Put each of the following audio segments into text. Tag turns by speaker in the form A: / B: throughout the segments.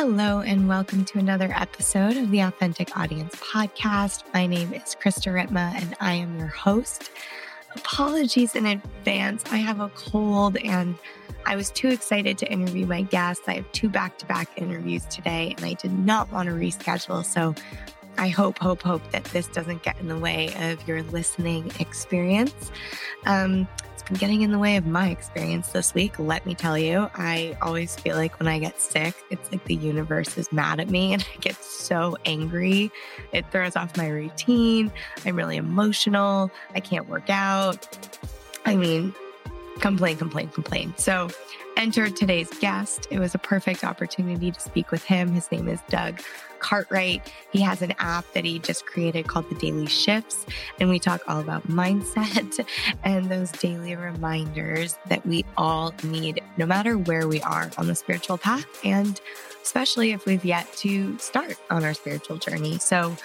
A: Hello, and welcome to another episode of the Authentic Audience Podcast. My name is Krista Ritma, and I am your host. Apologies in advance. I have a cold, and I was too excited to interview my guests. I have two back to back interviews today, and I did not want to reschedule. So I hope, hope, hope that this doesn't get in the way of your listening experience. Um, it's been getting in the way of my experience this week. Let me tell you, I always feel like when I get sick, it's like the universe is mad at me and I get so angry. It throws off my routine. I'm really emotional. I can't work out. I mean, complain, complain, complain. So, enter today's guest. It was a perfect opportunity to speak with him. His name is Doug Cartwright. He has an app that he just created called the Daily Shifts. And we talk all about mindset and those daily reminders that we all need, no matter where we are on the spiritual path, and especially if we've yet to start on our spiritual journey. So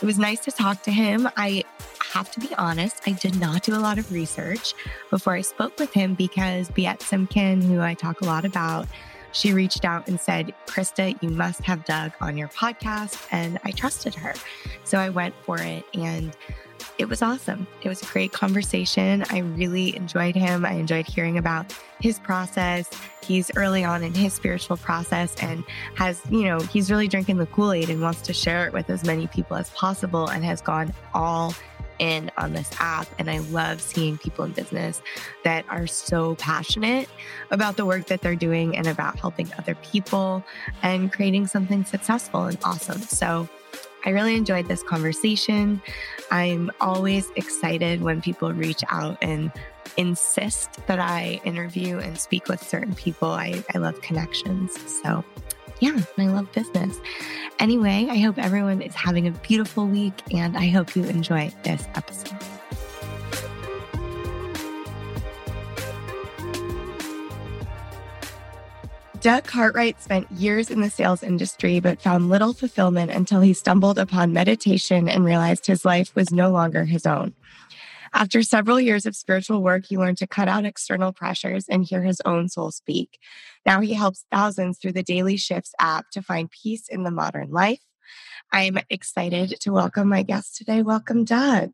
A: it was nice to talk to him. I have to be honest, I did not do a lot of research before I spoke with him because Biet Simkin, who I talk a lot about, she reached out and said, Krista, you must have Doug on your podcast. And I trusted her. So I went for it and it was awesome. It was a great conversation. I really enjoyed him. I enjoyed hearing about his process. He's early on in his spiritual process and has, you know, he's really drinking the Kool Aid and wants to share it with as many people as possible and has gone all in on this app. And I love seeing people in business that are so passionate about the work that they're doing and about helping other people and creating something successful and awesome. So I really enjoyed this conversation. I'm always excited when people reach out and insist that I interview and speak with certain people. I, I love connections. So yeah, I love business. Anyway, I hope everyone is having a beautiful week and I hope you enjoy this episode. Doug Cartwright spent years in the sales industry, but found little fulfillment until he stumbled upon meditation and realized his life was no longer his own. After several years of spiritual work, he learned to cut out external pressures and hear his own soul speak. Now he helps thousands through the Daily Shifts app to find peace in the modern life. I'm excited to welcome my guest today. Welcome, Doug.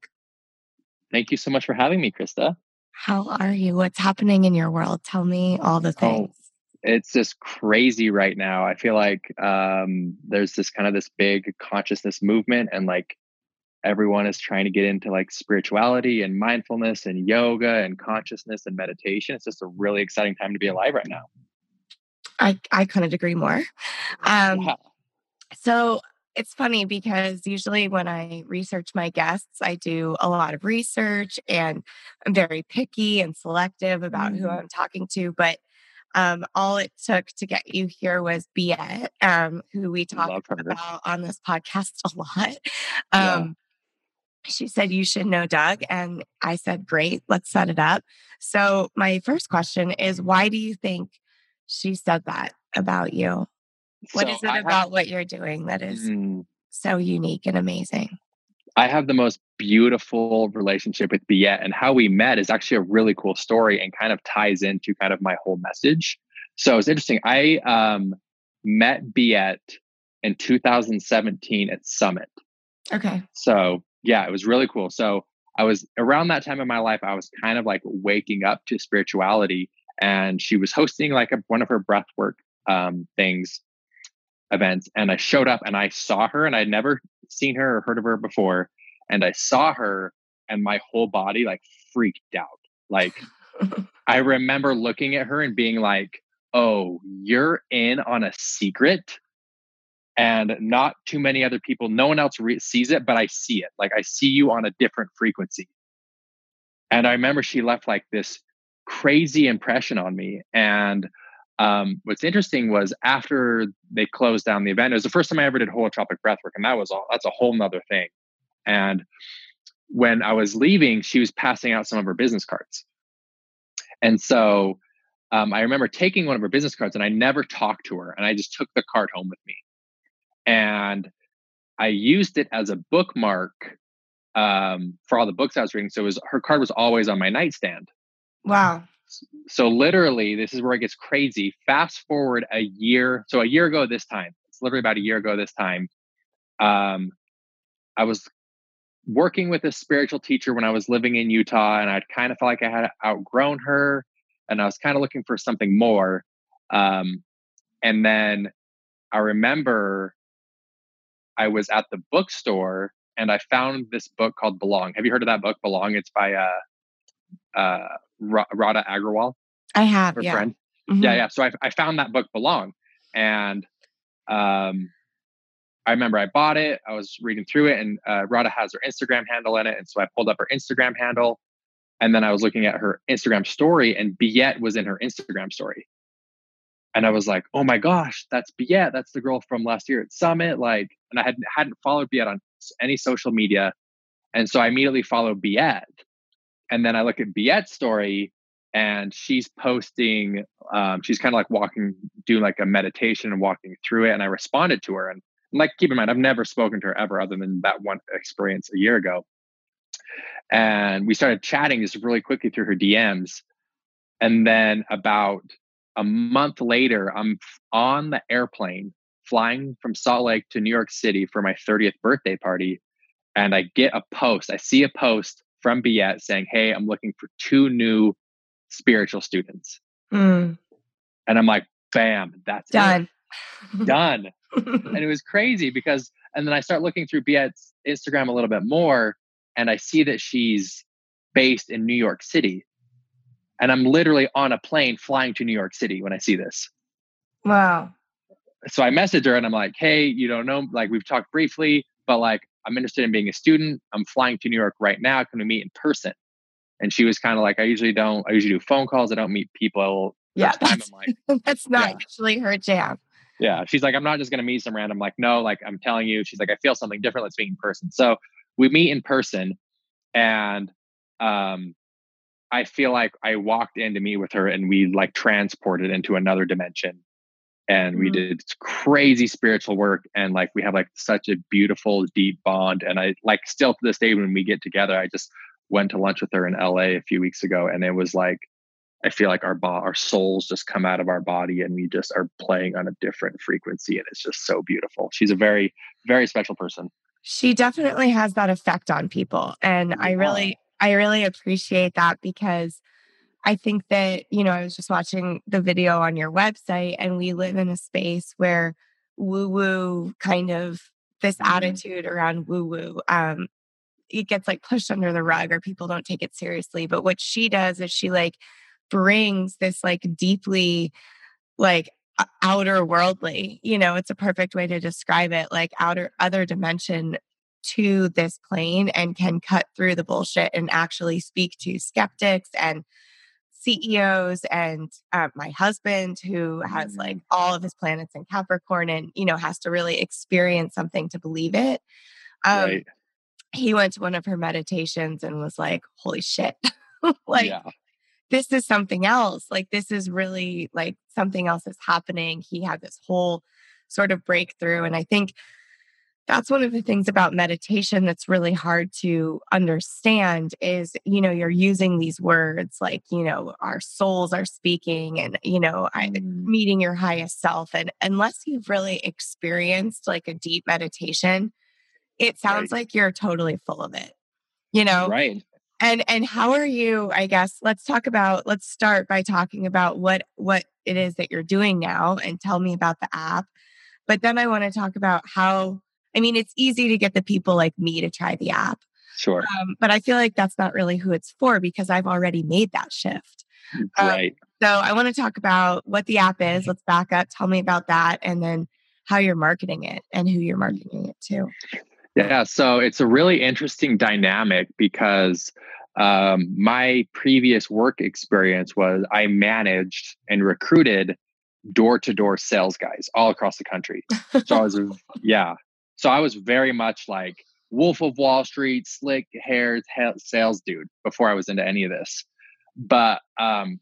B: Thank you so much for having me, Krista.
A: How are you? What's happening in your world? Tell me all the oh, things. Oh,
B: it's just crazy right now. I feel like um, there's this kind of this big consciousness movement, and like everyone is trying to get into like spirituality and mindfulness and yoga and consciousness and meditation. It's just a really exciting time to be alive right now.
A: I, I couldn't agree more. Um, yeah. So it's funny because usually when I research my guests, I do a lot of research and I'm very picky and selective about mm-hmm. who I'm talking to. But um, all it took to get you here was Biet, um, who we talk about on this podcast a lot. Um, she said, You should know Doug. And I said, Great, let's set it up. So, my first question is why do you think she said that about you? What so is it I about have, what you're doing that is mm, so unique and amazing?
B: I have the most beautiful relationship with Biet, and how we met is actually a really cool story and kind of ties into kind of my whole message. So it's interesting. I um, met Biet in 2017 at Summit.
A: Okay.
B: So yeah, it was really cool. So I was around that time in my life, I was kind of like waking up to spirituality. And she was hosting like a, one of her breathwork um, things, events. And I showed up and I saw her, and I'd never seen her or heard of her before. And I saw her, and my whole body like freaked out. Like, I remember looking at her and being like, oh, you're in on a secret and not too many other people no one else re- sees it but i see it. Like i see you on a different frequency. And i remember she left like this crazy impression on me. And um, what's interesting was after they closed down the event it was the first time i ever did holotropic breathwork and that was all that's a whole nother thing. And when i was leaving she was passing out some of her business cards. And so um, i remember taking one of her business cards and i never talked to her and i just took the card home with me and I used it as a bookmark um, for all the books I was reading. So was, her card was always on my nightstand.
A: Wow.
B: So literally, this is where it gets crazy. Fast forward a year. So a year ago this time, it's literally about a year ago this time. Um, I was working with a spiritual teacher when I was living in Utah, and I kind of felt like I had outgrown her, and I was kind of looking for something more. Um, and then I remember I was at the bookstore and I found this book called Belong. Have you heard of that book, Belong? It's by uh, uh, Radha Agrawal.
A: I have, yeah. friend.
B: Mm-hmm. Yeah, yeah. So I, I found that book, Belong, and um, I remember I bought it. I was reading through it, and uh, Radha has her Instagram handle in it, and so I pulled up her Instagram handle, and then I was looking at her Instagram story, and Biet was in her Instagram story, and I was like, "Oh my gosh, that's Biet! That's the girl from last year at Summit!" Like, and I hadn't hadn't followed Biet on any social media, and so I immediately followed Biet, and then I look at Biet's story, and she's posting um, she's kind of like walking doing like a meditation and walking through it and i responded to her and like keep in mind i've never spoken to her ever other than that one experience a year ago and we started chatting just really quickly through her dms and then about a month later i'm on the airplane flying from salt lake to new york city for my 30th birthday party and i get a post i see a post from Biet saying hey i'm looking for two new spiritual students. Mm. And I'm like, bam, that's
A: done.
B: It. Done. and it was crazy because, and then I start looking through Biet's Instagram a little bit more, and I see that she's based in New York City. And I'm literally on a plane flying to New York City when I see this.
A: Wow.
B: So I message her and I'm like, hey, you don't know, like we've talked briefly, but like I'm interested in being a student. I'm flying to New York right now. Can we meet in person? And she was kind of like, I usually don't, I usually do phone calls. I don't meet people.
A: Yeah. That's, like, that's not yeah. usually her jam.
B: Yeah. She's like, I'm not just going to meet some random, like, no, like I'm telling you, she's like, I feel something different. Let's meet in person. So we meet in person and, um, I feel like I walked in to meet with her and we like transported into another dimension and we mm-hmm. did crazy spiritual work and like we have like such a beautiful deep bond and i like still to this day when we get together i just went to lunch with her in LA a few weeks ago, and it was like I feel like our bo- our souls just come out of our body, and we just are playing on a different frequency, and it's just so beautiful. She's a very very special person.
A: She definitely has that effect on people, and. I really I really appreciate that because. I think that, you know, I was just watching the video on your website, and we live in a space where woo woo kind of this mm-hmm. attitude around woo woo um, it gets like pushed under the rug or people don't take it seriously. But what she does is she like brings this like deeply like outer worldly, you know, it's a perfect way to describe it, like outer other dimension to this plane and can cut through the bullshit and actually speak to skeptics and CEOs and uh, my husband who has like mm-hmm. all of his planets in Capricorn and you know has to really experience something to believe it. Um, right he went to one of her meditations and was like, holy shit. like, yeah. this is something else. Like, this is really like something else is happening. He had this whole sort of breakthrough. And I think that's one of the things about meditation that's really hard to understand is you know you're using these words like you know our souls are speaking and you know I, mm. meeting your highest self and unless you've really experienced like a deep meditation it sounds right. like you're totally full of it you know
B: right
A: and and how are you i guess let's talk about let's start by talking about what what it is that you're doing now and tell me about the app but then i want to talk about how i mean it's easy to get the people like me to try the app
B: sure.
A: um, but i feel like that's not really who it's for because i've already made that shift.
B: Mm, um, right. um,
A: so i want to talk about what the app is. Let's back up. Tell me about that and then how you're marketing it and who you're marketing it to.
B: Yeah, so it's a really interesting dynamic because um, my previous work experience was I managed and recruited door to door sales guys all across the country. So I was, yeah. So I was very much like Wolf of Wall Street, slick haired sales dude before I was into any of this. But um,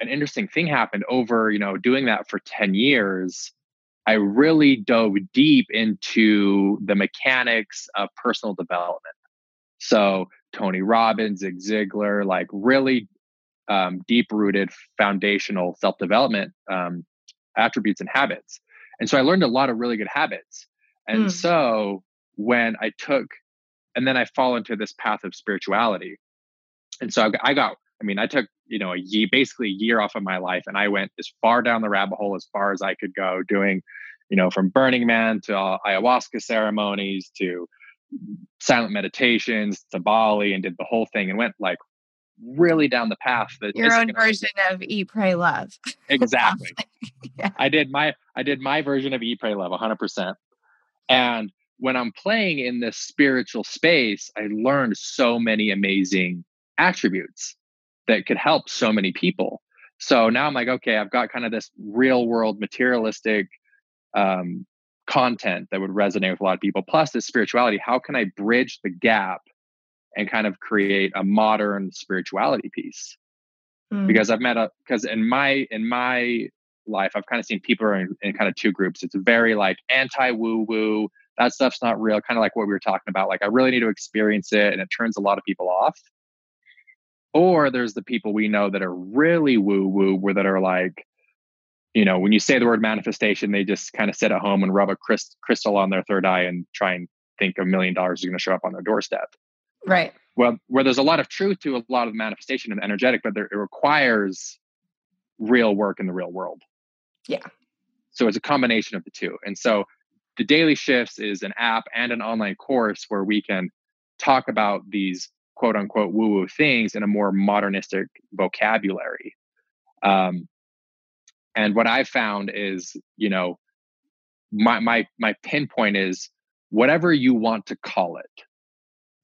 B: an interesting thing happened over, you know, doing that for 10 years. I really dove deep into the mechanics of personal development. So Tony Robbins, Zig Ziglar, like really um, deep rooted foundational self development um, attributes and habits. And so I learned a lot of really good habits. And mm. so when I took, and then I fall into this path of spirituality. And so I got, I mean, I took, you know, a year, basically a year off of my life and I went as far down the rabbit hole as far as I could go doing, you know, from Burning Man to uh, ayahuasca ceremonies to silent meditations to Bali and did the whole thing and went like really down the path that
A: your own version of eat pray love
B: exactly yeah. i did my i did my version of eat pray love 100% and when i'm playing in this spiritual space i learned so many amazing attributes that could help so many people. So now i'm like okay i've got kind of this real world materialistic um, content that would resonate with a lot of people plus this spirituality. How can i bridge the gap and kind of create a modern spirituality piece? Mm. because i've met a because in my in my life. I've kind of seen people are in, in kind of two groups. It's very like anti woo woo that stuff's not real kind of like what we were talking about. Like i really need to experience it and it turns a lot of people off. Or there's the people we know that are really woo woo where that are like you know when you say the word manifestation they just kind of sit at home and rub a crystal on their third eye and try and think a million dollars is going to show up on their doorstep.
A: Right.
B: Well, where there's a lot of truth to a lot of manifestation and energetic, but there, it requires real work in the real world.
A: Yeah.
B: So it's a combination of the two. And so the daily shifts is an app and an online course where we can talk about these quote unquote woo woo things in a more modernistic vocabulary. Um, and what I've found is, you know, my my my pinpoint is whatever you want to call it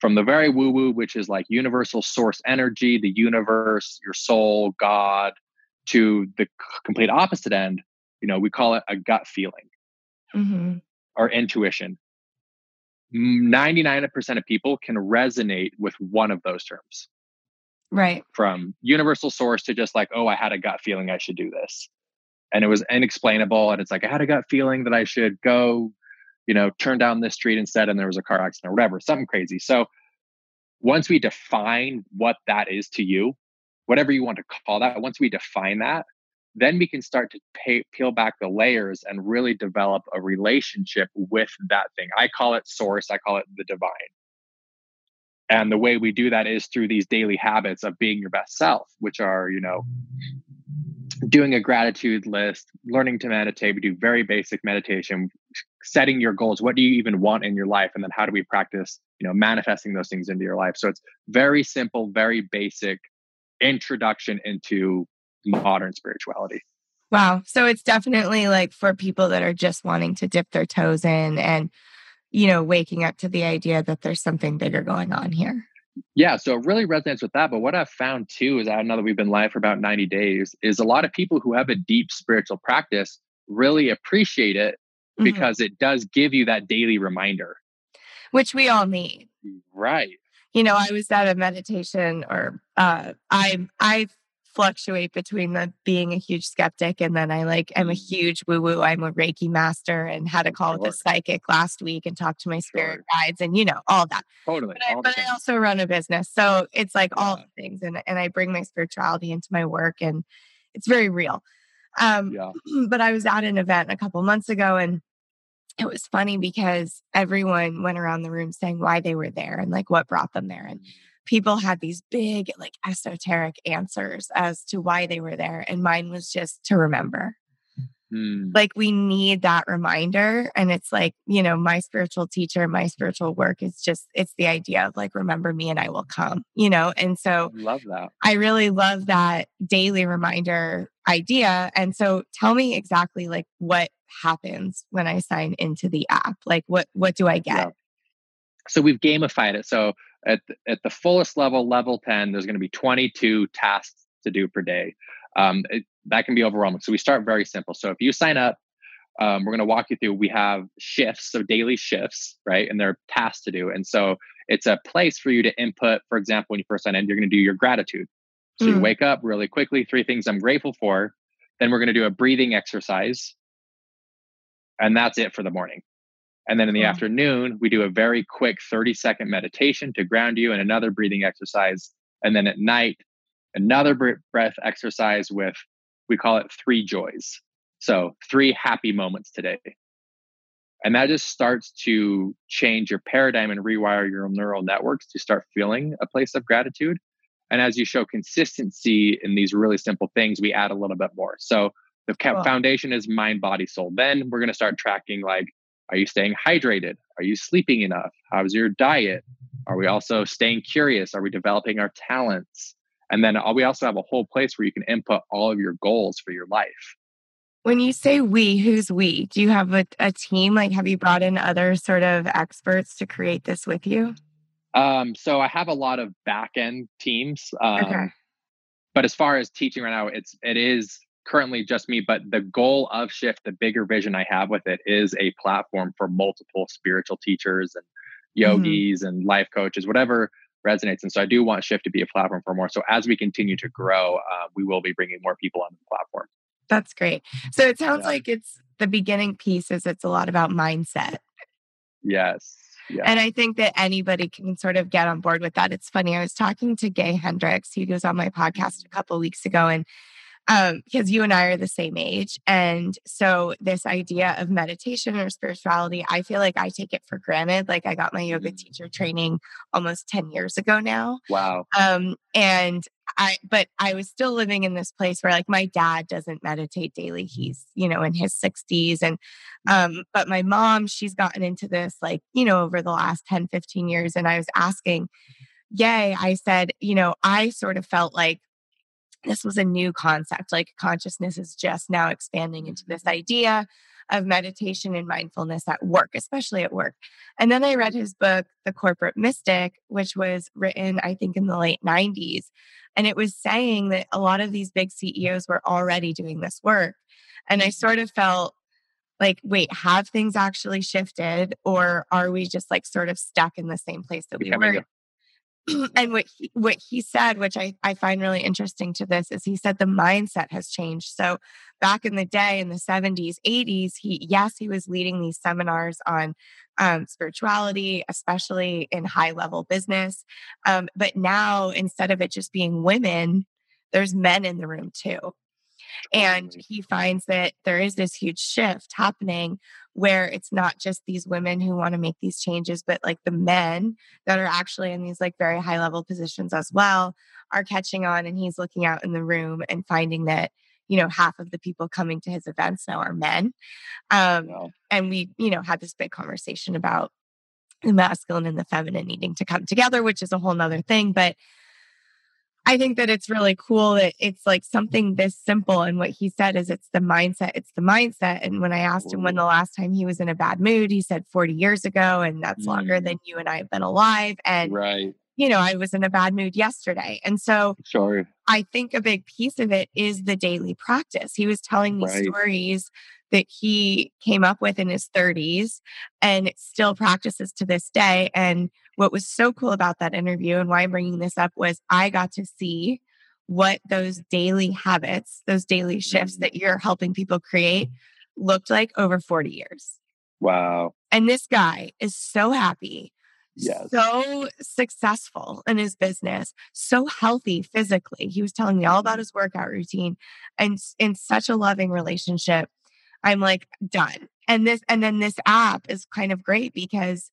B: from the very woo woo, which is like universal source energy, the universe, your soul, God, to the complete opposite end, you know, we call it a gut feeling mm-hmm. or intuition. 99% of people can resonate with one of those terms.
A: Right.
B: From universal source to just like, oh, I had a gut feeling I should do this. And it was inexplainable. And it's like, I had a gut feeling that I should go you know, turn down this street instead and there was a car accident or whatever, something crazy. So once we define what that is to you, whatever you want to call that, once we define that, then we can start to pay, peel back the layers and really develop a relationship with that thing. I call it source, I call it the divine. And the way we do that is through these daily habits of being your best self, which are, you know, doing a gratitude list, learning to meditate. We do very basic meditation, setting your goals. What do you even want in your life? And then how do we practice, you know, manifesting those things into your life? So it's very simple, very basic introduction into modern spirituality.
A: Wow. So it's definitely like for people that are just wanting to dip their toes in and, you know, waking up to the idea that there's something bigger going on here.
B: Yeah, so it really resonates with that. But what I've found too is I know that we've been live for about 90 days, is a lot of people who have a deep spiritual practice really appreciate it mm-hmm. because it does give you that daily reminder.
A: Which we all need.
B: Right.
A: You know, I was at a meditation or uh I I fluctuate between the being a huge skeptic and then I like I'm a mm. huge woo woo. I'm a Reiki master and had a call sure. with a psychic last week and talked to my spirit sure. guides and you know all that.
B: Totally.
A: But, I, but I, also run a business, so it's like yeah. all the things and and I bring my spirituality into my work and it's very real. Um, yeah. But I was at an event a couple months ago and it was funny because everyone went around the room saying why they were there and like what brought them there and mm people had these big, like esoteric answers as to why they were there. And mine was just to remember. Mm. Like we need that reminder. And it's like, you know, my spiritual teacher, my spiritual work is just, it's the idea of like, remember me and I will come, you know? And so
B: love that.
A: I really love that daily reminder idea. And so tell me exactly like what happens when I sign into the app? Like what, what do I get? Yeah.
B: So we've gamified it. So at the, at the fullest level, level 10, there's going to be 22 tasks to do per day. Um, it, that can be overwhelming. So we start very simple. So if you sign up, um, we're going to walk you through. We have shifts, so daily shifts, right? And there are tasks to do. And so it's a place for you to input. For example, when you first sign in, you're going to do your gratitude. So mm. you wake up really quickly, three things I'm grateful for. Then we're going to do a breathing exercise. And that's it for the morning. And then in the mm-hmm. afternoon, we do a very quick 30 second meditation to ground you and another breathing exercise. And then at night, another breath exercise with, we call it three joys. So, three happy moments today. And that just starts to change your paradigm and rewire your neural networks to start feeling a place of gratitude. And as you show consistency in these really simple things, we add a little bit more. So the foundation is mind, body, soul. Then we're going to start tracking like, are you staying hydrated? Are you sleeping enough? How's your diet? Are we also staying curious? Are we developing our talents? And then we also have a whole place where you can input all of your goals for your life.
A: When you say we, who's we? Do you have a, a team? Like, have you brought in other sort of experts to create this with you?
B: Um, so I have a lot of back end teams. Um, okay. But as far as teaching right now, it's it is currently just me. But the goal of Shift, the bigger vision I have with it, is a platform for multiple spiritual teachers and mm-hmm. yogis mm-hmm. and life coaches, whatever resonates. And so I do want Shift to be a platform for more. So as we continue to grow, uh, we will be bringing more people onto the platform.
A: That's great. So it sounds yeah. like it's the beginning piece is it's a lot about mindset.
B: Yes. Yeah.
A: And I think that anybody can sort of get on board with that. It's funny. I was talking to Gay Hendricks. He was on my podcast a couple weeks ago, and um, because you and I are the same age. And so, this idea of meditation or spirituality, I feel like I take it for granted. Like, I got my yoga mm. teacher training almost 10 years ago now.
B: Wow.
A: Um, and I, but I was still living in this place where, like, my dad doesn't meditate daily. He's, you know, in his 60s. And, um, but my mom, she's gotten into this, like, you know, over the last 10, 15 years. And I was asking, Yay, I said, you know, I sort of felt like this was a new concept. Like consciousness is just now expanding into this mm-hmm. idea of meditation and mindfulness at work, especially at work. And then I read his book, The Corporate Mystic, which was written, I think, in the late 90s. And it was saying that a lot of these big CEOs were already doing this work. And I mm-hmm. sort of felt like, wait, have things actually shifted? Or are we just like sort of stuck in the same place that we were? and what he, what he said, which I, I find really interesting to this, is he said the mindset has changed. So back in the day, in the 70s, 80s, he yes, he was leading these seminars on um, spirituality, especially in high level business. Um, but now, instead of it just being women, there's men in the room too. And he finds that there is this huge shift happening where it's not just these women who want to make these changes, but like the men that are actually in these like very high level positions as well are catching on. And he's looking out in the room and finding that, you know, half of the people coming to his events now are men. Um, wow. And we, you know, had this big conversation about the masculine and the feminine needing to come together, which is a whole nother thing. But I think that it's really cool that it's like something this simple. And what he said is it's the mindset, it's the mindset. And when I asked him when the last time he was in a bad mood, he said 40 years ago. And that's mm. longer than you and I have been alive. And,
B: right.
A: you know, I was in a bad mood yesterday. And so
B: sure.
A: I think a big piece of it is the daily practice. He was telling me right. stories that he came up with in his 30s and still practices to this day. And what was so cool about that interview and why I'm bringing this up was I got to see what those daily habits, those daily shifts that you're helping people create looked like over 40 years.
B: Wow.
A: And this guy is so happy,
B: yes.
A: so successful in his business, so healthy physically. He was telling me all about his workout routine and in such a loving relationship. I'm like, done. And this, and then this app is kind of great because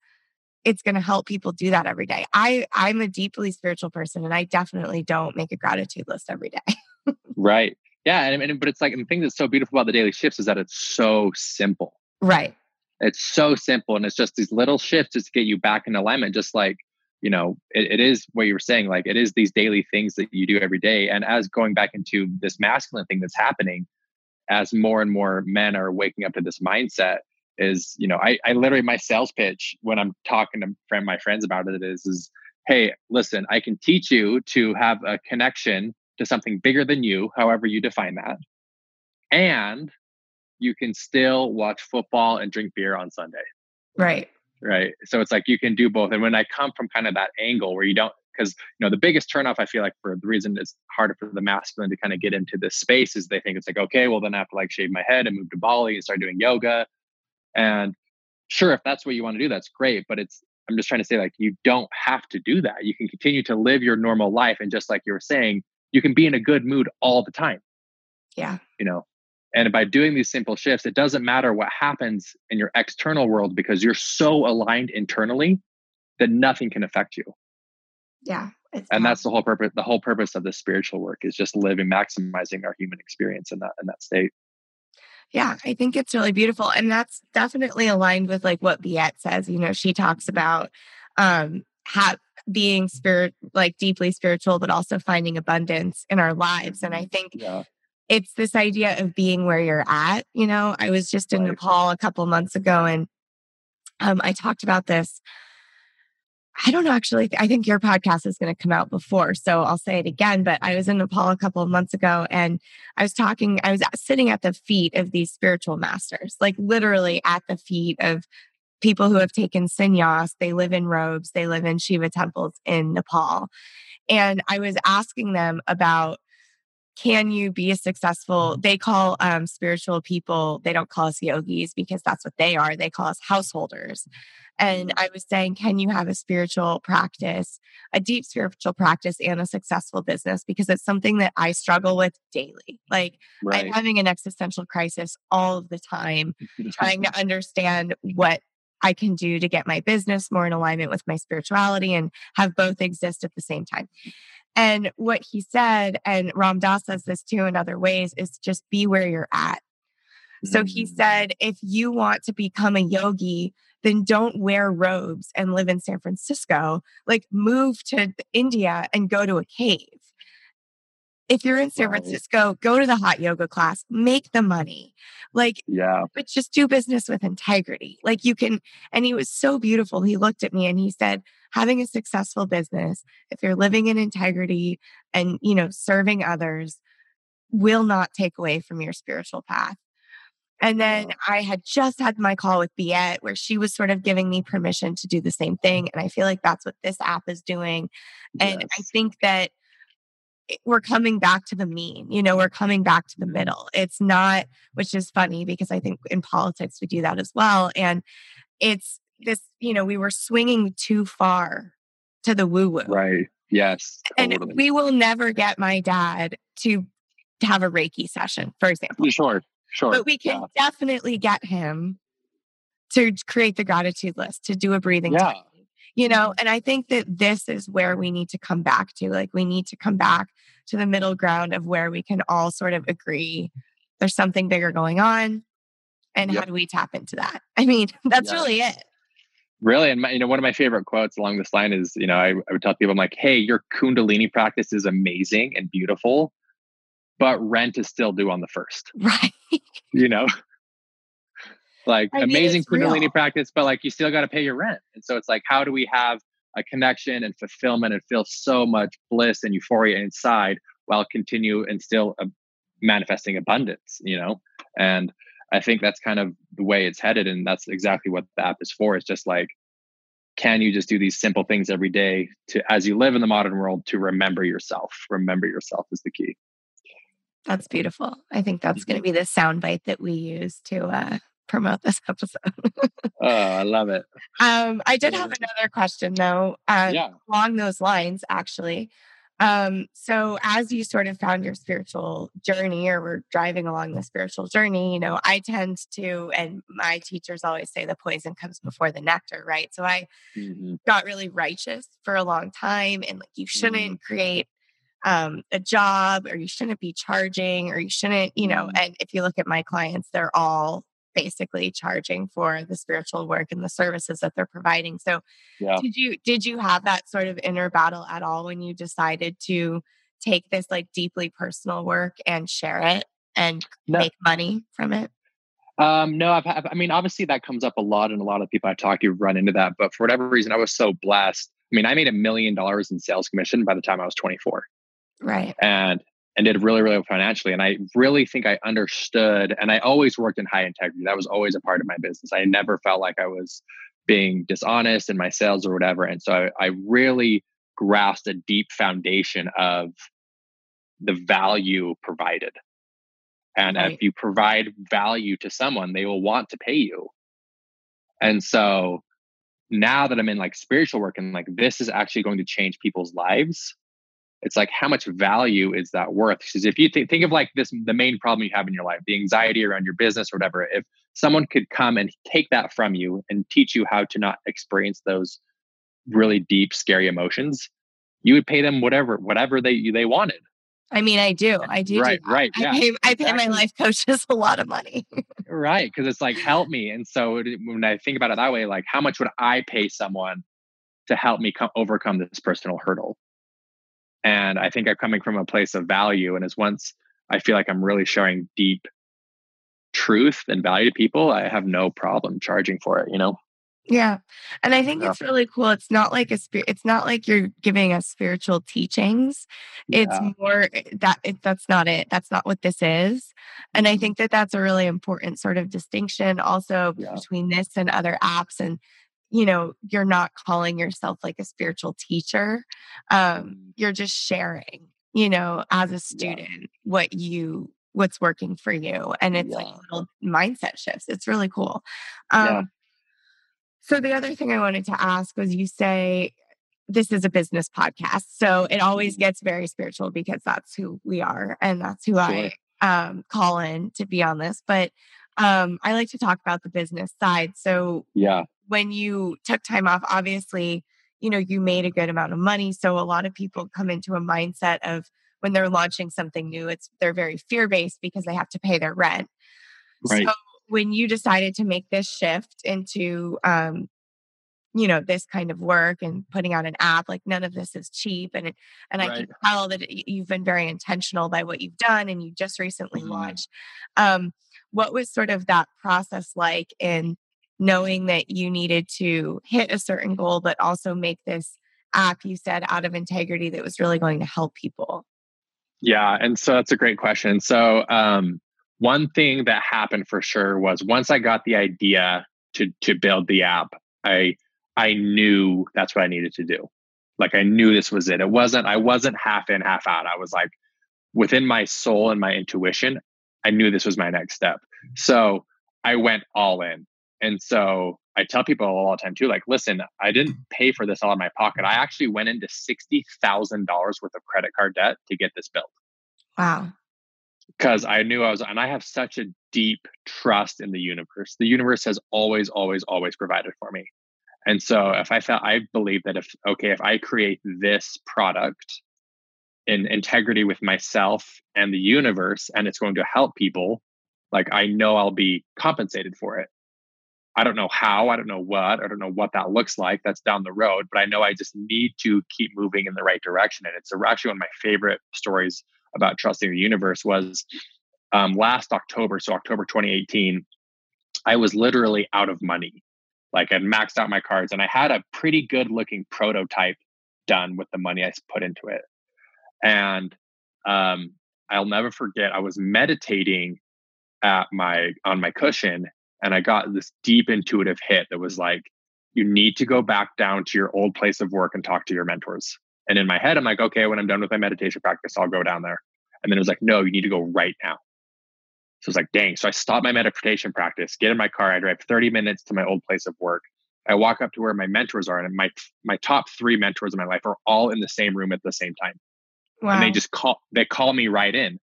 A: it's going to help people do that every day. I I'm a deeply spiritual person and I definitely don't make a gratitude list every day.
B: right. Yeah, and, and but it's like and the thing that's so beautiful about the daily shifts is that it's so simple.
A: Right.
B: It's so simple and it's just these little shifts just to get you back in alignment just like you know it, it is what you were saying like it is these daily things that you do every day and as going back into this masculine thing that's happening as more and more men are waking up to this mindset is you know I, I literally my sales pitch when i'm talking to friend, my friends about it is is hey listen i can teach you to have a connection to something bigger than you however you define that and you can still watch football and drink beer on sunday.
A: Right.
B: Right? So it's like you can do both and when i come from kind of that angle where you don't because you know the biggest turnoff i feel like for the reason it's harder for the masculine to kind of get into this space is they think it's like okay well then i have to like shave my head and move to bali and start doing yoga and sure, if that's what you want to do, that's great. But it's, I'm just trying to say, like, you don't have to do that. You can continue to live your normal life. And just like you were saying, you can be in a good mood all the time.
A: Yeah.
B: You know, And by doing these simple shifts, it doesn't matter what happens in your external world because you're so aligned internally that nothing can affect you.
A: Yeah.
B: And that's the whole purpose. The whole purpose of the spiritual work is just living, maximizing our human experience in that in that state.
A: Yeah, I think it's really beautiful. And that's definitely aligned with like what Biet says. You know, she talks about um being spirit like deeply spiritual, but also finding abundance in our lives. And I think yeah it's this idea of being where you're at. You know, I was just in right. Nepal a couple months ago and um, I talked about this. I don't know, actually, I think your podcast is going to come out before. So I'll say it again. But I was in Nepal a couple of months ago and I was talking, I was sitting at the feet of these spiritual masters, like literally at the feet of people who have taken sannyas. They live in robes, they live in Shiva temples in Nepal. And I was asking them about can you be a successful they call um, spiritual people they don't call us yogis because that's what they are they call us householders and mm-hmm. i was saying can you have a spiritual practice a deep spiritual practice and a successful business because it's something that i struggle with daily like right. i'm having an existential crisis all of the time trying to understand what I can do to get my business more in alignment with my spirituality and have both exist at the same time. And what he said, and Ram Dass says this too in other ways, is just be where you're at. So he mm. said, if you want to become a yogi, then don't wear robes and live in San Francisco. Like move to India and go to a cave. If you're in San Francisco, go to the hot yoga class, make the money. Like,
B: yeah,
A: but just do business with integrity. Like, you can. And he was so beautiful. He looked at me and he said, having a successful business, if you're living in integrity and, you know, serving others, will not take away from your spiritual path. And then I had just had my call with Biet where she was sort of giving me permission to do the same thing. And I feel like that's what this app is doing. And yes. I think that Eh, we're coming back to the mean, you know, we're coming back to the middle. It's not, which is funny because I think in politics we do that as well. And it's this, you know, we were swinging too far to the woo woo.
B: Right. Yes.
A: Totally. And we will never get my dad to have a Reiki session, for example.
B: Sure. Sure.
A: But we can yeah. definitely get him to create the gratitude list, to do a breathing yeah. Technique you know and i think that this is where we need to come back to like we need to come back to the middle ground of where we can all sort of agree there's something bigger going on and yep. how do we tap into that i mean that's yeah. really it
B: really and my, you know one of my favorite quotes along this line is you know I, I would tell people i'm like hey your kundalini practice is amazing and beautiful but rent is still due on the first
A: right
B: you know like I amazing kundalini real. practice, but like you still got to pay your rent. And so it's like, how do we have a connection and fulfillment and feel so much bliss and euphoria inside while continue and still uh, manifesting abundance, you know? And I think that's kind of the way it's headed. And that's exactly what the app is for. It's just like, can you just do these simple things every day to, as you live in the modern world, to remember yourself? Remember yourself is the key.
A: That's beautiful. I think that's going to mm-hmm. be the soundbite that we use to uh, promote this episode.
B: oh, I love it.
A: Um, I did have another question though, uh, yeah. along those lines, actually. Um, so as you sort of found your spiritual journey or were driving along the spiritual journey, you know, I tend to, and my teachers always say the poison comes before the nectar, right? So I mm-hmm. got really righteous for a long time and like you shouldn't mm-hmm. create um, a job or you shouldn't be charging or you shouldn't, you know, mm-hmm. and if you look at my clients, they're all basically charging for the spiritual work and the services that they're providing. So yeah. did you did you have that sort of inner battle at all when you decided to take this like deeply personal work and share it and no. make money from it?
B: Um, no, I've, I've, I mean, obviously that comes up a lot, and a lot of people I talk to run into that. But for whatever reason, I was so blessed. I mean, I made a million dollars in sales commission by the time I was 24.
A: Right.
B: And and did really, really well financially. And I really think I understood, and I always worked in high integrity. That was always a part of my business. I never felt like I was being dishonest in my sales or whatever. And so I, I really grasped a deep foundation of the value provided. And right. if you provide value to someone, they will want to pay you. And so now that I'm in like spiritual work and like this is actually going to change people's lives, it's like how much value is that worth because if you th- think of like this the main problem you have in your life the anxiety around your business or whatever if someone could come and take that from you and teach you how to not experience those really deep scary emotions you would pay them whatever whatever they they wanted
A: I mean, I do. I do.
B: Right,
A: do
B: right.
A: I
B: Yeah.
A: pay, I pay my life coaches a lot of money.
B: right. Because it's like, help me. And so it, when I think about it that way, like, how much would I pay someone to help me co- overcome this personal hurdle? And I think I'm coming from a place of value. And as once I feel like I'm really showing deep truth and value to people, I have no problem charging for it, you know?
A: Yeah. And I think
B: Yeah.
A: it's really cool. It's not like a spirit it's not like you're giving us spiritual teachings. It's
B: Yeah.
A: more eh, that it, that's not it. That's not what this is. And I
B: Mhm.
A: think that that's a really important sort of distinction also
B: Yeah.
A: between this and other apps and you know, you're not calling yourself like a spiritual teacher. Um
B: Mhm.
A: you're just sharing, you know, as a student what you what's working for you and it's like little mindset shifts. It's really cool. Um
B: Yeah.
A: so the other thing I wanted to ask was you say this is a business podcast. So it always
B: Mm-hmm.
A: gets very spiritual because that's who we are and that's who I um call in to be on this. But um I like to talk about the business side. So
B: Yeah.
A: When you took time off, obviously, you know, you made a good amount of money. So a lot of people come into a mindset of when they're launching something new, it's they're very fear-based because they have to pay their rent.
B: Right.
A: So when you decided to make this shift into um you know this kind of work and putting out an app like none of this is cheap and it, and i can tell that you've been very intentional by what you've done and you just recently
B: Mhm.
A: launched um what was sort of that process like in knowing that you needed to hit a certain goal but also make this app you said out of integrity that was really going to help people
B: Yeah, and so that's a great question. So, um, one thing that happened for sure was once I got the idea to to build the app, I I knew that's what I needed to do. Like I knew this was it. It wasn't I wasn't half in, half out. I was like within my soul and my intuition, I knew this was my next step. So I went all in. And so I tell people all the time too, like, listen, I didn't mm. pay for this all in my pocket. I actually went into sixty thousand dollars worth of credit card debt to get this built
A: wow
B: because I knew I was, and I have such a deep trust in the universe. The universe has always, always, always provided for me. And so if I felt, I believe that if, okay, if I create this product in integrity with myself and the universe and it's going to help people, like I know I'll be compensated for it. I don't know how, I don't know what, I don't know what that looks like. That's down the road, but I know I just need to keep moving in the right direction. And it's actually one of my favorite stories about trusting the universe was um, last October, so October 2018, I was literally out of money. Like I'd maxed out my cards and I had a pretty good looking prototype done with the money I put into it. And um, I'll never forget, I was meditating at my on my cushion and I got this deep intuitive hit that was like, you need to go back down to your old place of work and talk to your mentors. And in my head, I'm like, okay, when I'm done with my meditation practice, I'll go down there. And then it was like, no, you need to go right now. So it's like, dang. So I stopped my meditation practice, get in my car, I drive 30 minutes to my old place of work. I walk up to where my mentors are, and my my top three mentors in my life are all in the same room at the same time.
A: wow
B: And they just call they call me right in.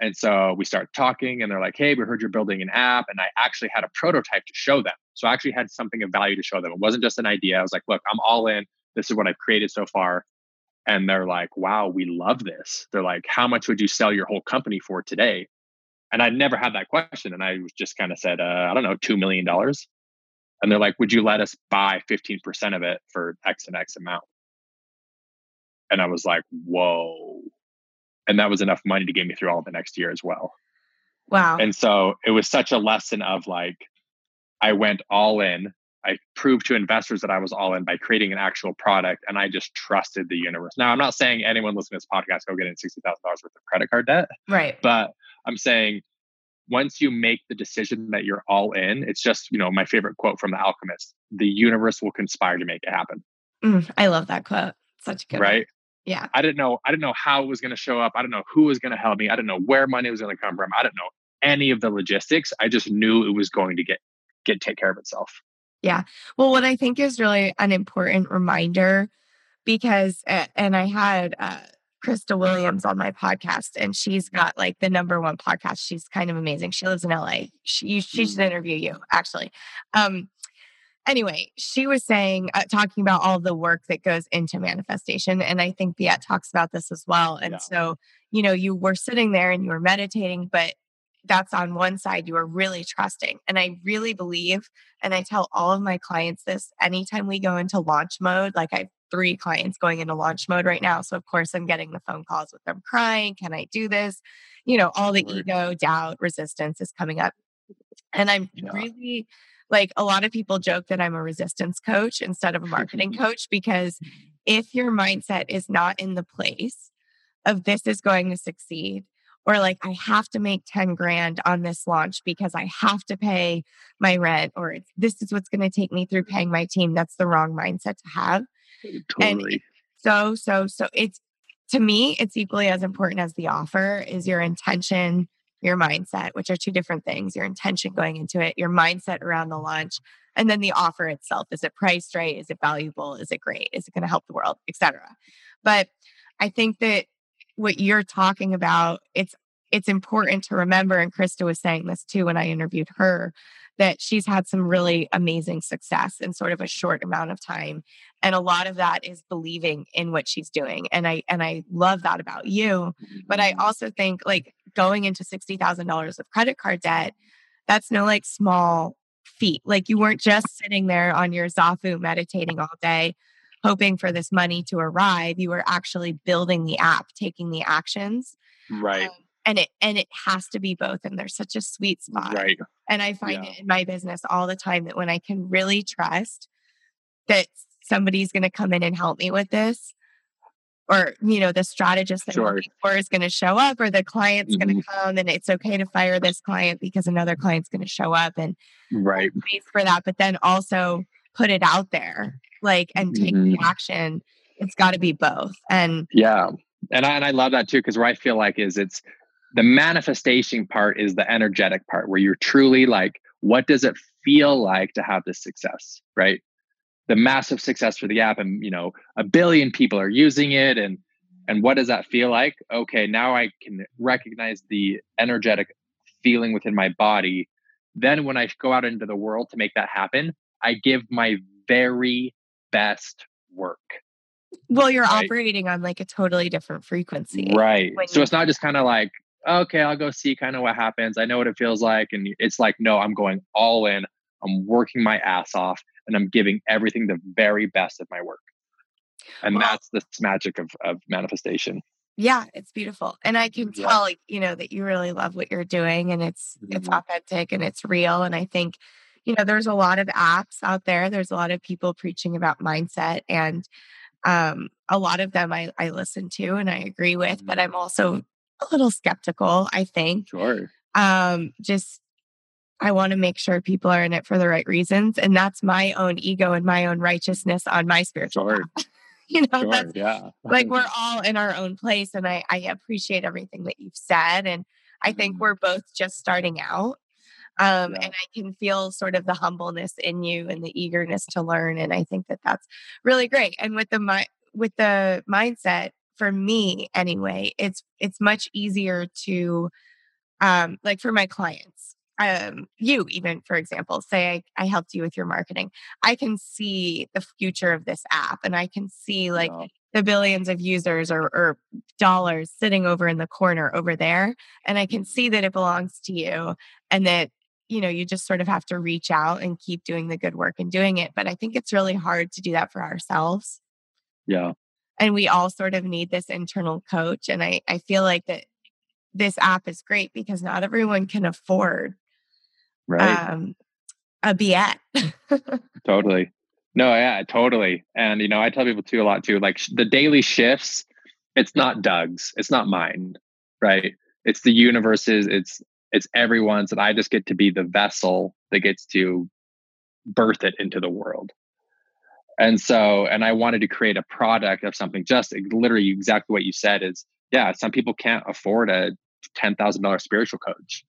B: And so we start talking, and they're like, "Hey, we heard you're building an app," and I actually had a prototype to show them. So I actually had something of value to show them. It wasn't just an idea. I was like, "Look, I'm all in. This is what I've created so far." And they're like, "Wow, we love this." They're like, "How much would you sell your whole company for today?" And I'd never had that question, and I just kind of said, uh, "I don't know, two million dollars." And they're like, "Would you let us buy 15% of it for X and X amount?" And I was like, "Whoa." And that was enough money to get me through all the next year as well.
A: wow
B: And so it was such a lesson of like, I went all in. I proved to investors that I was all in by creating an actual product, and I just trusted the universe. Now, I'm not saying anyone listening to this podcast go get in sixty thousand dollars worth of credit card debt,
A: right
B: but I'm saying once you make the decision that you're all in, it's just you know my favorite quote from The Alchemist: "The universe will conspire to make it happen."
A: Mm, i love that quote such a good one.
B: right?
A: Yeah
B: I didn't know. I didn't know how it was going to show up. I didn't know who was going to help me. I didn't know where money was going to come from. I didn't know any of the logistics. I just knew it was going to get get take care of itself. Yeah.
A: Well, what I think is really an important reminder because, and I had uh, Krista Williams on my podcast, and she's got like the number one podcast. She's kind of amazing. She lives in LA. She, she should mm. interview you, actually. Um, anyway, she was saying, uh, talking about all the work that goes into manifestation. And I think Biet talks about this as well. And yeah. so, you know, you were sitting there and you were meditating, but that's on one side, you are really trusting. And I really believe, and I tell all of my clients this anytime we go into launch mode, like I have three clients going into launch mode right now. So, of course, I'm getting the phone calls with them crying. Can I do this? You know, all the ego, doubt, resistance is coming up. And I'm yeah. really like a lot of people joke that I'm a resistance coach instead of a marketing coach because if your mindset is not in the place of this is going to succeed, or like I have to make 10 grand on this launch because I have to pay my rent, or this is what's going to take me through paying my team, that's the wrong mindset to have. Totally. And so, so, so it's to me, it's equally as important as the offer is your intention your mindset, which are two different things your intention going into it, your mindset around the launch, and then the offer itself. Is it priced right? Is it valuable? Is it great? Is it going to help the world, etc. But I think that what you're talking about, it's it's important to remember, and Krista was saying this too when I interviewed her, that she's had some really amazing success in sort of a short amount of time and a lot of that is believing in what she's doing and i and i love that about you but i mm-hmm. also think like going into $60000 of credit card debt that's no like small feat. Like you weren't just sitting there on your zafu meditating all day hoping for this money to arrive. You were actually building the app taking the actions.
B: Right. Um,
A: and it and it has to be both and there's such a sweet spot.
B: Right.
A: And i find yeah. it in my business all the time that when i can really trust that somebody's going to come in and help me with this or you know the strategist that sure. or is going to show up or the client's mm-hmm. going to come and it's okay to fire this client because another client's going to show up and
B: right
A: for that but then also put it out there like and take mm-hmm. the action it's got to be both and
B: yeah and I, and I love that too because where i feel like is it's the manifestation part is the energetic part where you're truly like what does it feel like to have this success right the massive success for the app and you know a billion people are using it and and what does that feel like okay now i can recognize the energetic feeling within my body then when i go out into the world to make that happen i give my very best work
A: well you're right? operating on like a totally different frequency
B: right so it's not just kind of like okay, I'll go see kind of what happens. I know what it feels like. And it's like, no, I'm going all in. I'm working my ass off and I'm giving everything the very best of my work. And well, that's the magic of, of manifestation.
A: Yeah, it's beautiful. And I can yeah. tell, you know, that you really love what you're doing and it's mm-hmm. it's authentic and it's real. And I think, you know, there's a lot of apps out there. There's a lot of people preaching about mindset and um, a lot of them I, I listen to and I agree with, but I'm mm-hmm. also a little skeptical, I think.
B: Sure.
A: Um, just I want to make sure people are in it for the right reasons. And that's my own ego and my own righteousness on my spiritual sure. path. you know, sure, that's yeah. like we're all in our own place. And I, I appreciate everything that you've said. And I think mm-hmm. we're both just starting out. Um, yeah. And I can feel sort of the humbleness in you and the eagerness to learn. And I think that that's really great. And with the mi- with the mindset, for me anyway, it's it's much easier to um like for my clients um you even for example say I, I helped you with your marketing. I can see the future of this app and i can see like yeah. the billions of users or, or dollars sitting over in the corner over there and i can see that it belongs to you and that you know you just sort of have to reach out and keep doing the good work and doing it but i think it's really hard to do that for ourselves.
B: Yeah.
A: And we all sort of need this internal coach and i i feel like that this app is great because not everyone can afford
B: right?
A: um a Biet.
B: totally. No yeah totally. And you know i tell people too a lot too like the daily shifts it's not doug's it's not mine right? It's the universe's it's it's everyone's and i just get to be the vessel that gets to birth it into the world. And so, and I wanted to create a product of something just literally exactly what you said is, yeah, some people can't afford a $10,000 spiritual coach.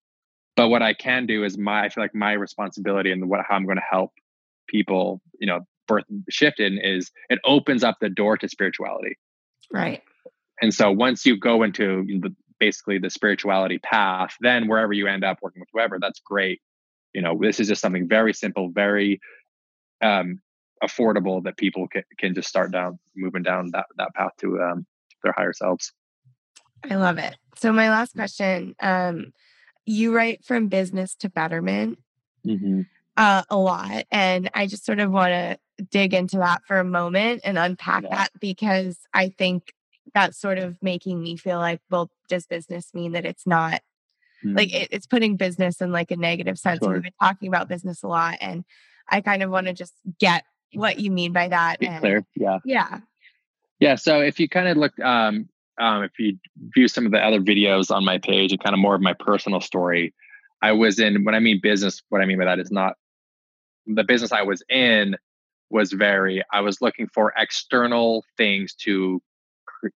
B: But what I can do is my, I feel like my responsibility and what, how I'm going to help people, you know, birth shift in is it opens up the door to spirituality.
A: Right.
B: And so once you go into the, basically the spirituality path, then wherever you end up working with whoever, that's great. You know, this is just something very simple, very um, affordable that people can, can just start down, moving down that, that path to um, their higher selves.
A: I love it. So my last question, um, you write from business to betterment mm-hmm. uh, a lot. And I just sort of want to dig into that for a moment and unpack yeah. that because I think that's sort of making me feel like, well, does business mean that it's not mm-hmm. like it, it's putting business in like a negative sense? Sure. We've been talking about business a lot. And I kind of want to just get what you mean by that.
B: Be and, clear. Yeah.
A: Yeah.
B: Yeah. So if you kind of look, um, um, if you view some of the other videos on my page and kind of more of my personal story, I was in, when I mean business, what I mean by that is not the business I was in was very, I was looking for external things to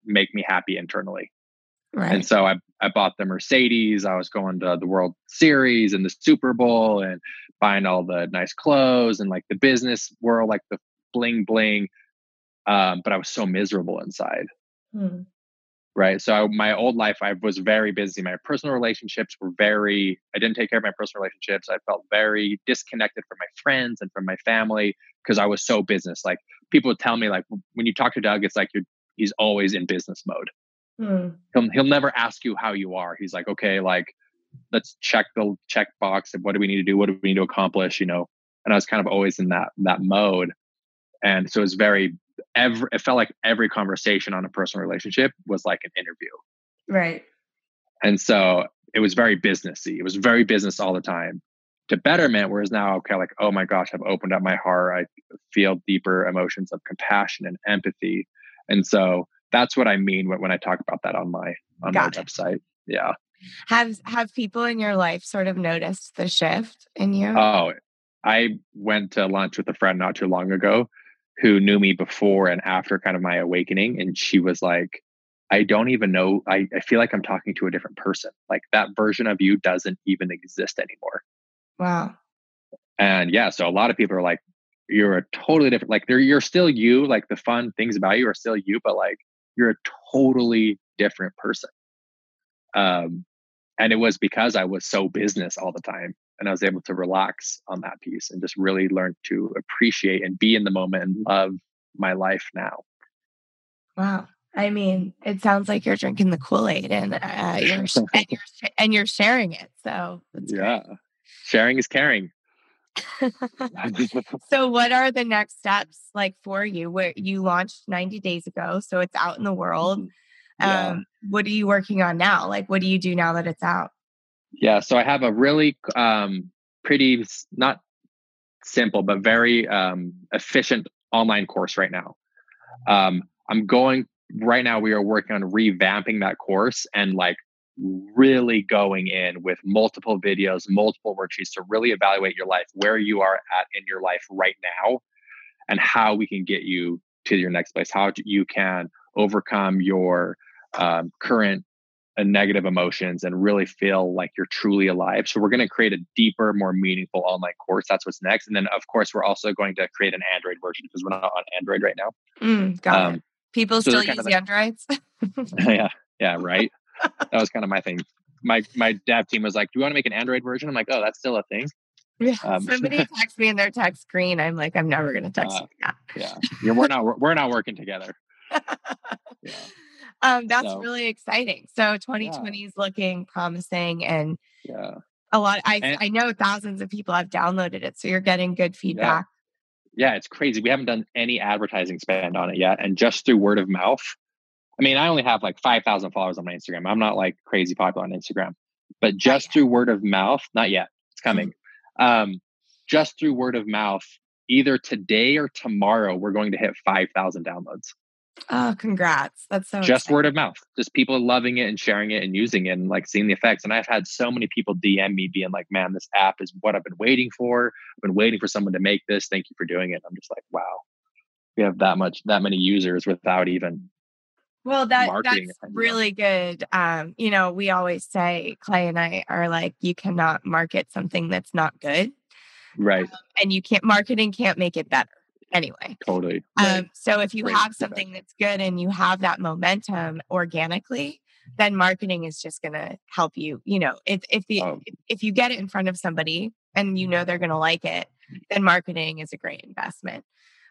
B: make me happy internally. Right. And so I, I bought the Mercedes. I was going to the World Series and the Super Bowl and buying all the nice clothes and like the business world, like the bling bling. Um, but I was so miserable inside. Hmm right? So my old life i was very busy. My personal relationships were very i didn't take care of my personal relationships. I felt very disconnected from my friends and from my family because i was so business. Like people would tell me like when you talk to doug it's like you're he's always in business mode. Hmm. he'll, he'll never ask you how you are. He's like okay like let's check the check box of what do we need to do? What do we need to accomplish? you know? And i was kind of always in that that mode. And so it's very every it felt like every conversation on a personal relationship was like an interview.
A: Right.
B: And so it was very businessy. It was very business all the time. To betterment, whereas now, okay, like, oh my gosh, I've opened up my heart. I feel deeper emotions of compassion and empathy. And so that's what I mean when, when I talk about that on my on Got my it. website. Yeah.
A: Have have people in your life sort of noticed the shift in you?
B: Oh, I went to lunch with a friend not too long ago who knew me before and after kind of my awakening. And she was like, I don't even know. I, I feel like I'm talking to a different person. Like that version of you doesn't even exist anymore.
A: Wow.
B: And yeah, so a lot of people are like, you're a totally different, like they're, you're still you, like the fun things about you are still you, but like you're a totally different person. Um, and it was because I was so business all the time and I was able to relax on that piece and just really learn to appreciate and be in the moment and love my life now.
A: Wow. I mean, it sounds like you're drinking the Kool Aid and, uh, you're, and you're and you're sharing it. So
B: yeah, great. sharing is caring.
A: so, what are the next steps like for you? Where you launched 90 days ago, so it's out in the world. Mm-hmm. Yeah. Um, what are you working on now? Like, what do you do now that it's out?
B: Yeah, so I have a really um, pretty not simple but very um, efficient online course right now. Um, I'm going right now. We are working on revamping that course and like really going in with multiple videos, multiple worksheets to really evaluate your life, where you are at in your life right now, and how we can get you to your next place. How you can overcome your um, current negative emotions and really feel like you're truly alive. So we're going to create a deeper, more meaningful online course. That's what's next. And then of course we're also going to create an Android version because we're not on Android right now.
A: Mm, got um, it. People so still use the Androids.
B: yeah, yeah, right. that was kind of my thing. My my dev team was like, "Do you want to make an Android version?" I'm like, "Oh, that's still a thing."
A: Yeah. Um, Somebody texts me in their text screen. I'm like, I'm never going to text uh,
B: you. Yeah. yeah. We're not. We're not working together.
A: yeah. Um, that's so, really exciting. So 2020 yeah. is looking promising and
B: yeah.
A: A lot I and, I know thousands of people have downloaded it. So you're getting good feedback.
B: Yeah. yeah, it's crazy. We haven't done any advertising spend on it yet. And just through word of mouth. I mean, I only have like 5,000 followers on my Instagram. I'm not like crazy popular on Instagram, but just through word of mouth, not yet. It's coming. um, just through word of mouth, either today or tomorrow, we're going to hit 5,000 downloads.
A: Oh, congrats. That's so
B: just exciting. word of mouth. Just people loving it and sharing it and using it and like seeing the effects. And I've had so many people DM me being like, man, this app is what I've been waiting for. I've been waiting for someone to make this. Thank you for doing it. I'm just like, wow. We have that much, that many users without even
A: well, that that's really good. Um, you know, we always say Clay and I are like, you cannot market something that's not good.
B: Right. Um,
A: and you can't marketing can't make it better. Anyway.
B: Totally. Right.
A: Um, so if you Great have something that's good and you have that momentum organically, then marketing is just going to help you. You know, if if the um, if you get it in front of somebody and you know they're going to like it, then marketing is a great investment.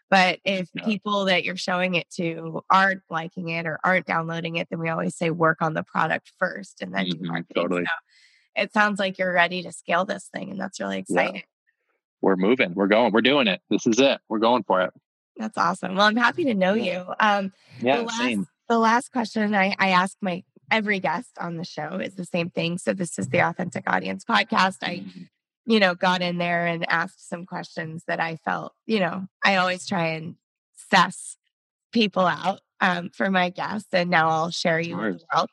A: But if yeah. people that you're showing it to aren't liking it or aren't downloading it, then we always say work on the product first and then mm-hmm. Totally. So it sounds like you're ready to scale this thing, and that's really exciting. Yeah.
B: We're moving. We're going. We're doing it. This is it. We're going for it.
A: That's awesome. Well, I'm happy to know you. Um,
B: yeah,
A: the last,
B: same.
A: The last question I, I ask my every guest on the show is the same thing. So this is the Authentic Audience podcast. I mm-hmm you know, got in there and asked some questions that I felt, you know, I always try and suss people out um, for my guests, and now I'll share you with the world.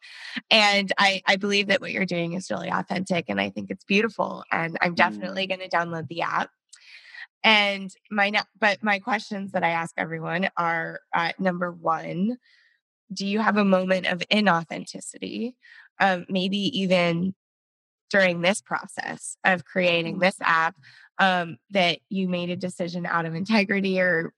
A: And I, I believe that what you're doing is really authentic, and I think it's beautiful. And I'm mm. definitely mm. going to download the app. And my, but my questions that I ask everyone are: uh, number one, do you have a moment of inauthenticity? Um, maybe even during this process of creating mm-hmm. this app um, that you made a decision out of integrity or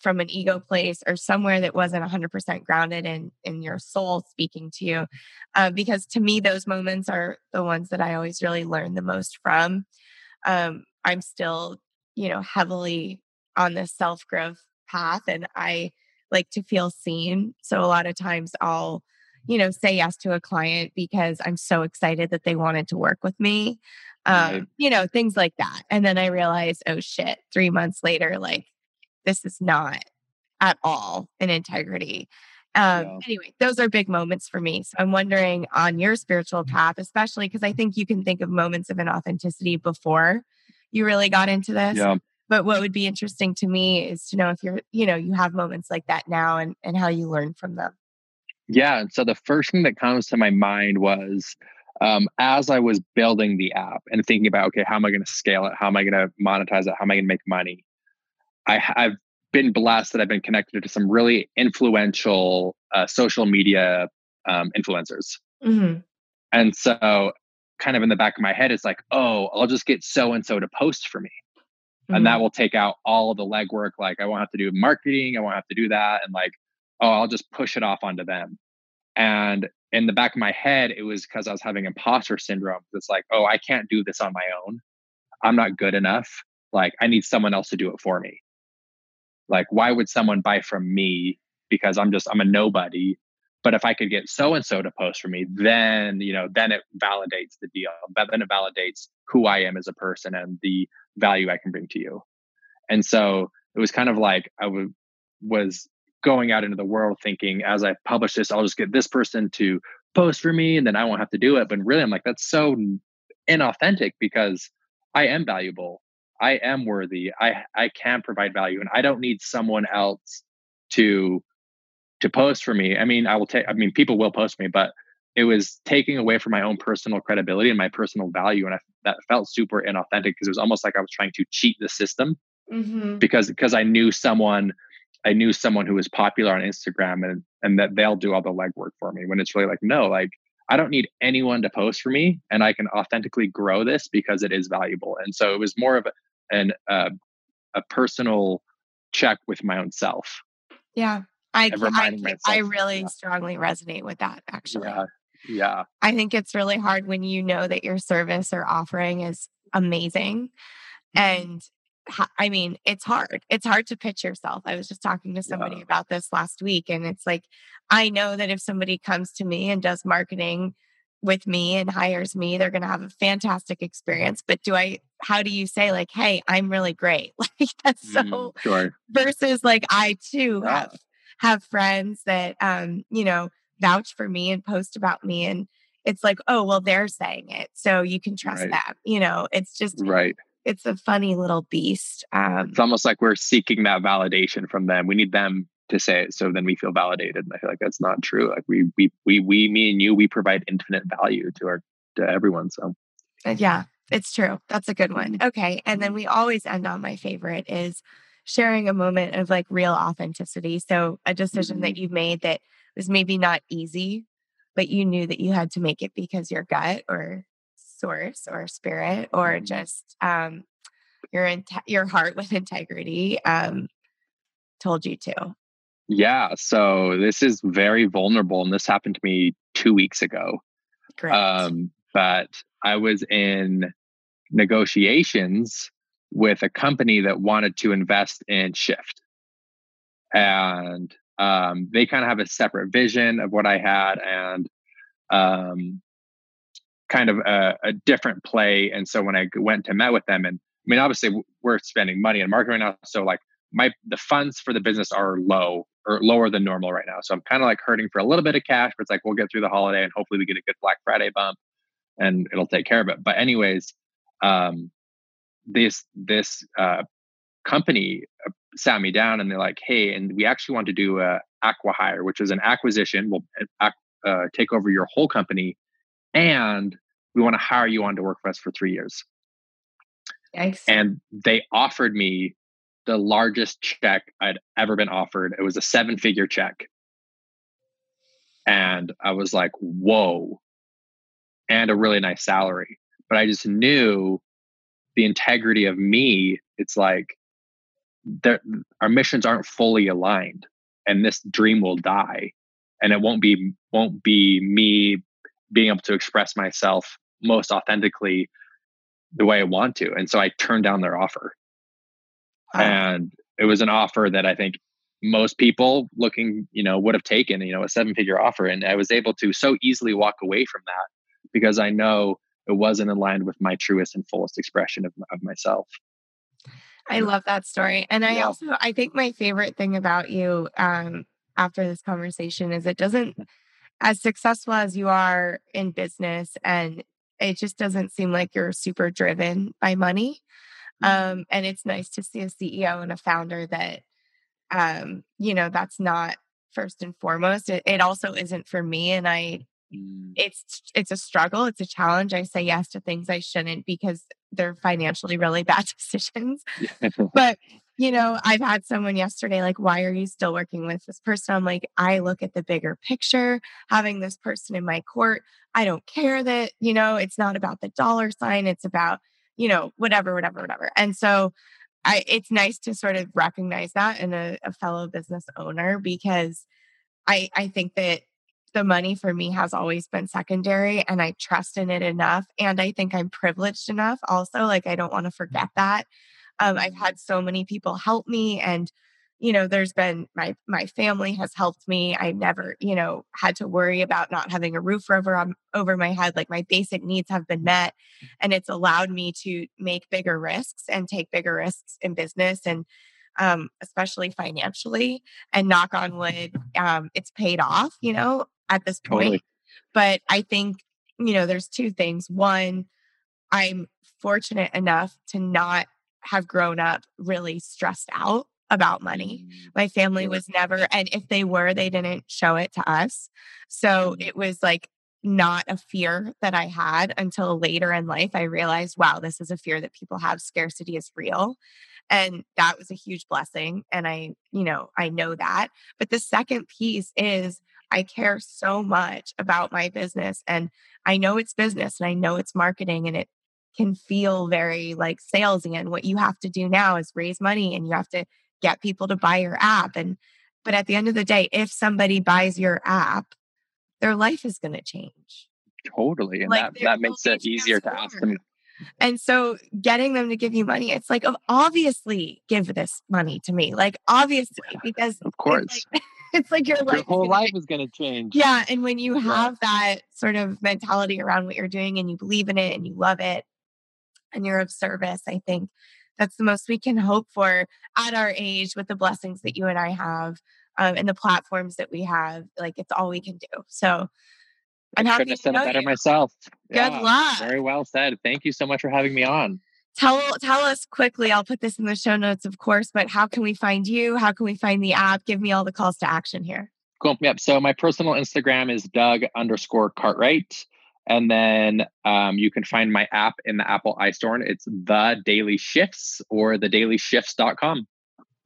A: from an ego place or somewhere that wasn't 100% grounded in in your soul speaking to you uh, because to me those moments are the ones that i always really learn the most from um, i'm still you know heavily on this self growth path and i like to feel seen so a lot of times i'll you know, say yes to a client because I'm so excited that they wanted to work with me. Um. You know, things like that. And then I realize oh shit, three months later, like this is not at all an integrity. Um, yeah. Anyway, those are big moments for me. So I'm wondering on your spiritual path, especially because I think you can think of moments of inauthenticity before you really got into this. Yeah. But what would be interesting to me is to know if you're, you know, you have moments like that now and, and how you learn from them.
B: Yeah. And so the first thing that comes to my mind was um, as I was building the app and thinking about, okay, how am I going to scale it? How am I going to monetize it? How am I going to make money? I, have been blessed that I've been connected to some really influential uh, social media um, influencers. Mm-hmm. And so, kind of in the back of my head, it's like, oh, I'll just get so and so to post for me. Mm-hmm. And that will take out all of the legwork. Like, I won't have to do marketing. I won't have to do that. And like, oh, I'll just push it off onto them. And in the back of my head, it was because I was having imposter syndrome. It's like, oh, I can't do this on my own. I'm not good enough. Like, I need someone else to do it for me. Like, why would someone buy from me? Because I'm just, I'm a nobody. But if I could get so and so to post for me, then, you know, then it validates the deal. But then it validates who I am as a person and the value I can bring to you. And so it was kind of like I w- was going out into the world thinking as I publish this, I'll just get this person to post for me and then I won't have to do it. But really, I'm like, that's so inauthentic because I am valuable. I am worthy. I I can provide value and I don't need someone else to to post for me. I mean, I will take I mean people will post me, but it was taking away from my own personal credibility and my personal value and I, that felt super inauthentic because it was almost like I was trying to cheat the system mm-hmm. because because I knew someone I knew someone who was popular on Instagram and and that they'll do all the legwork for me when it's really like no like I don't need anyone to post for me and I can authentically grow this because it is valuable and so it was more of a, an uh, a personal check with my own self
A: yeah I I, I really strongly resonate with that actually
B: yeah yeah
A: I think it's really hard when you know that your service or offering is amazing mm-hmm. and I mean, it's hard. It's hard to pitch yourself. I was just talking to somebody yeah. about this last week, and it's like, I know that if somebody comes to me and does marketing with me and hires me, they're going to have a fantastic experience. But do I, how do you say, like, hey, I'm really great? Like, that's so, mm, sure. versus like, I too yeah. have, have friends that, um, you know, vouch for me and post about me. And it's like, oh, well, they're saying it. So you can trust right. them. You know, it's just,
B: right
A: it's a funny little beast. Um,
B: it's almost like we're seeking that validation from them. We need them to say it, so then we feel validated. And I feel like that's not true. Like we, we, we, we, me and you, we provide infinite value to our to everyone. So,
A: yeah, it's true. That's a good one. Okay, and then we always end on my favorite is sharing a moment of like real authenticity. So a decision mm-hmm. that you've made that was maybe not easy, but you knew that you had to make it because your gut or source or spirit or mm-hmm. just um, your in- your heart with integrity. Um, told you to?
B: Yeah. So this is very vulnerable. And this happened to me two weeks ago.
A: Great. Um,
B: but I was in negotiations with a company that wanted to invest in Shift. And um, they kind of have a separate vision of what I had and um, kind of a, a, different play. And so when I went to met with them, and I mean, obviously we're spending money on marketing right now. So like my the funds for the business are low or lower than normal right now. So I'm kind of like hurting for a little bit of cash, but it's like we'll get through the holiday and hopefully we get a good Black Friday bump and it'll take care of it. But anyways, um, this this uh, company uh, sat me down and they're like, "Hey, and we actually want to do a acqui-hire, which is an acquisition. We'll uh, uh, take over your whole company, and we want to hire you on to work for us for three years."
A: Thanks.
B: And they offered me the largest check I'd ever been offered. It was a seven-figure check, and I was like, "Whoa!" And a really nice salary, but I just knew the integrity of me, it's like our missions aren't fully aligned and this dream will die and it won't be won't be me being able to express myself most authentically the way I want to. And so I turned down their offer. And it was an offer that I think most people looking, you know, would have taken, you know, a seven figure offer. And I was able to so easily walk away from that because I know it wasn't aligned with my truest and fullest expression of, of myself.
A: I love that story. And I yeah. also, I think my favorite thing about you um, after this conversation is it doesn't, as successful as you are in business, and it just doesn't seem like you're super driven by money. Mm-hmm. Um, and it's nice to see a CEO and a founder that, um, you know, that's not first and foremost. It, it also isn't for me. And I Mm. it's it's a struggle it's a challenge i say yes to things i shouldn't because they're financially really bad decisions but you know i've had someone yesterday like why are you still working with this person i'm like i look at the bigger picture having this person in my court i don't care that you know it's not about the dollar sign it's about you know whatever whatever whatever and so I, it's nice to sort of recognize that in a, a fellow business owner because I, I think that the money for me has always been secondary and I trust in it enough. And I think I'm privileged enough also. Like, I don't want to forget that. Um, I've had so many people help me and you know there's been my my family has helped me i never you know had to worry about not having a roof over um, over my head like my basic needs have been met and it's allowed me to make bigger risks and take bigger risks in business and um, especially financially and knock on wood um, it's paid off you know at this point. Totally. But I think, you know, there's two things. One, I'm fortunate enough to not have grown up really stressed out about money. Mm, My family was never, and if they were, they didn't show it to us. So mm. it was like not a fear that I had until later in life. I realized, wow, this is a fear that people have. Scarcity is real. And that was a huge blessing. And I, you know, I know that. But the second piece is I care so much about my business and I know it's business and I know it's marketing and it can feel very like salesy and what you have to do now is raise money and you have to get people to buy your app and but at the end of the day if somebody buys your app their life is going to change
B: totally and like that, that makes it easier to ask them
A: and so getting them to give you money, it's like, obviously give this money to me. Like, obviously, because
B: of course.
A: It's like, it's like your,
B: your whole life is going to change.
A: Yeah. And when you have yeah. that sort of mentality around what you're doing and you believe in it and you love it and you're of service, I think that's the most we can hope for at our age with the blessings that you and I have um, and the platforms that we have. Like, it's all we can do. So, I'm
B: I have said it better
A: you.
B: myself.
A: Good yeah, luck.
B: Very well said. Thank you so much for having me on.
A: Tell tell us quickly. I'll put this in the show notes, of course. But how can we find you? How can we find the app? Give me all the calls to action here.
B: Cool. Yep. So my personal Instagram is Doug underscore Cartwright. And then um, you can find my app in the Apple iStore. It's the Daily Shifts or the thedailyshifts.com.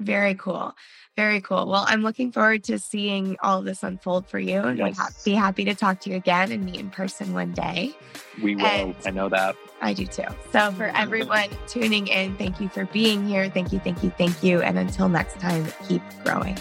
A: Very cool. Very cool. Well, I'm looking forward to seeing all this unfold for you and yes. would be happy to talk to you again and meet in person one day.
B: We will. And I know that.
A: I do too. So, for everyone tuning in, thank you for being here. Thank you, thank you, thank you. And until next time, keep growing.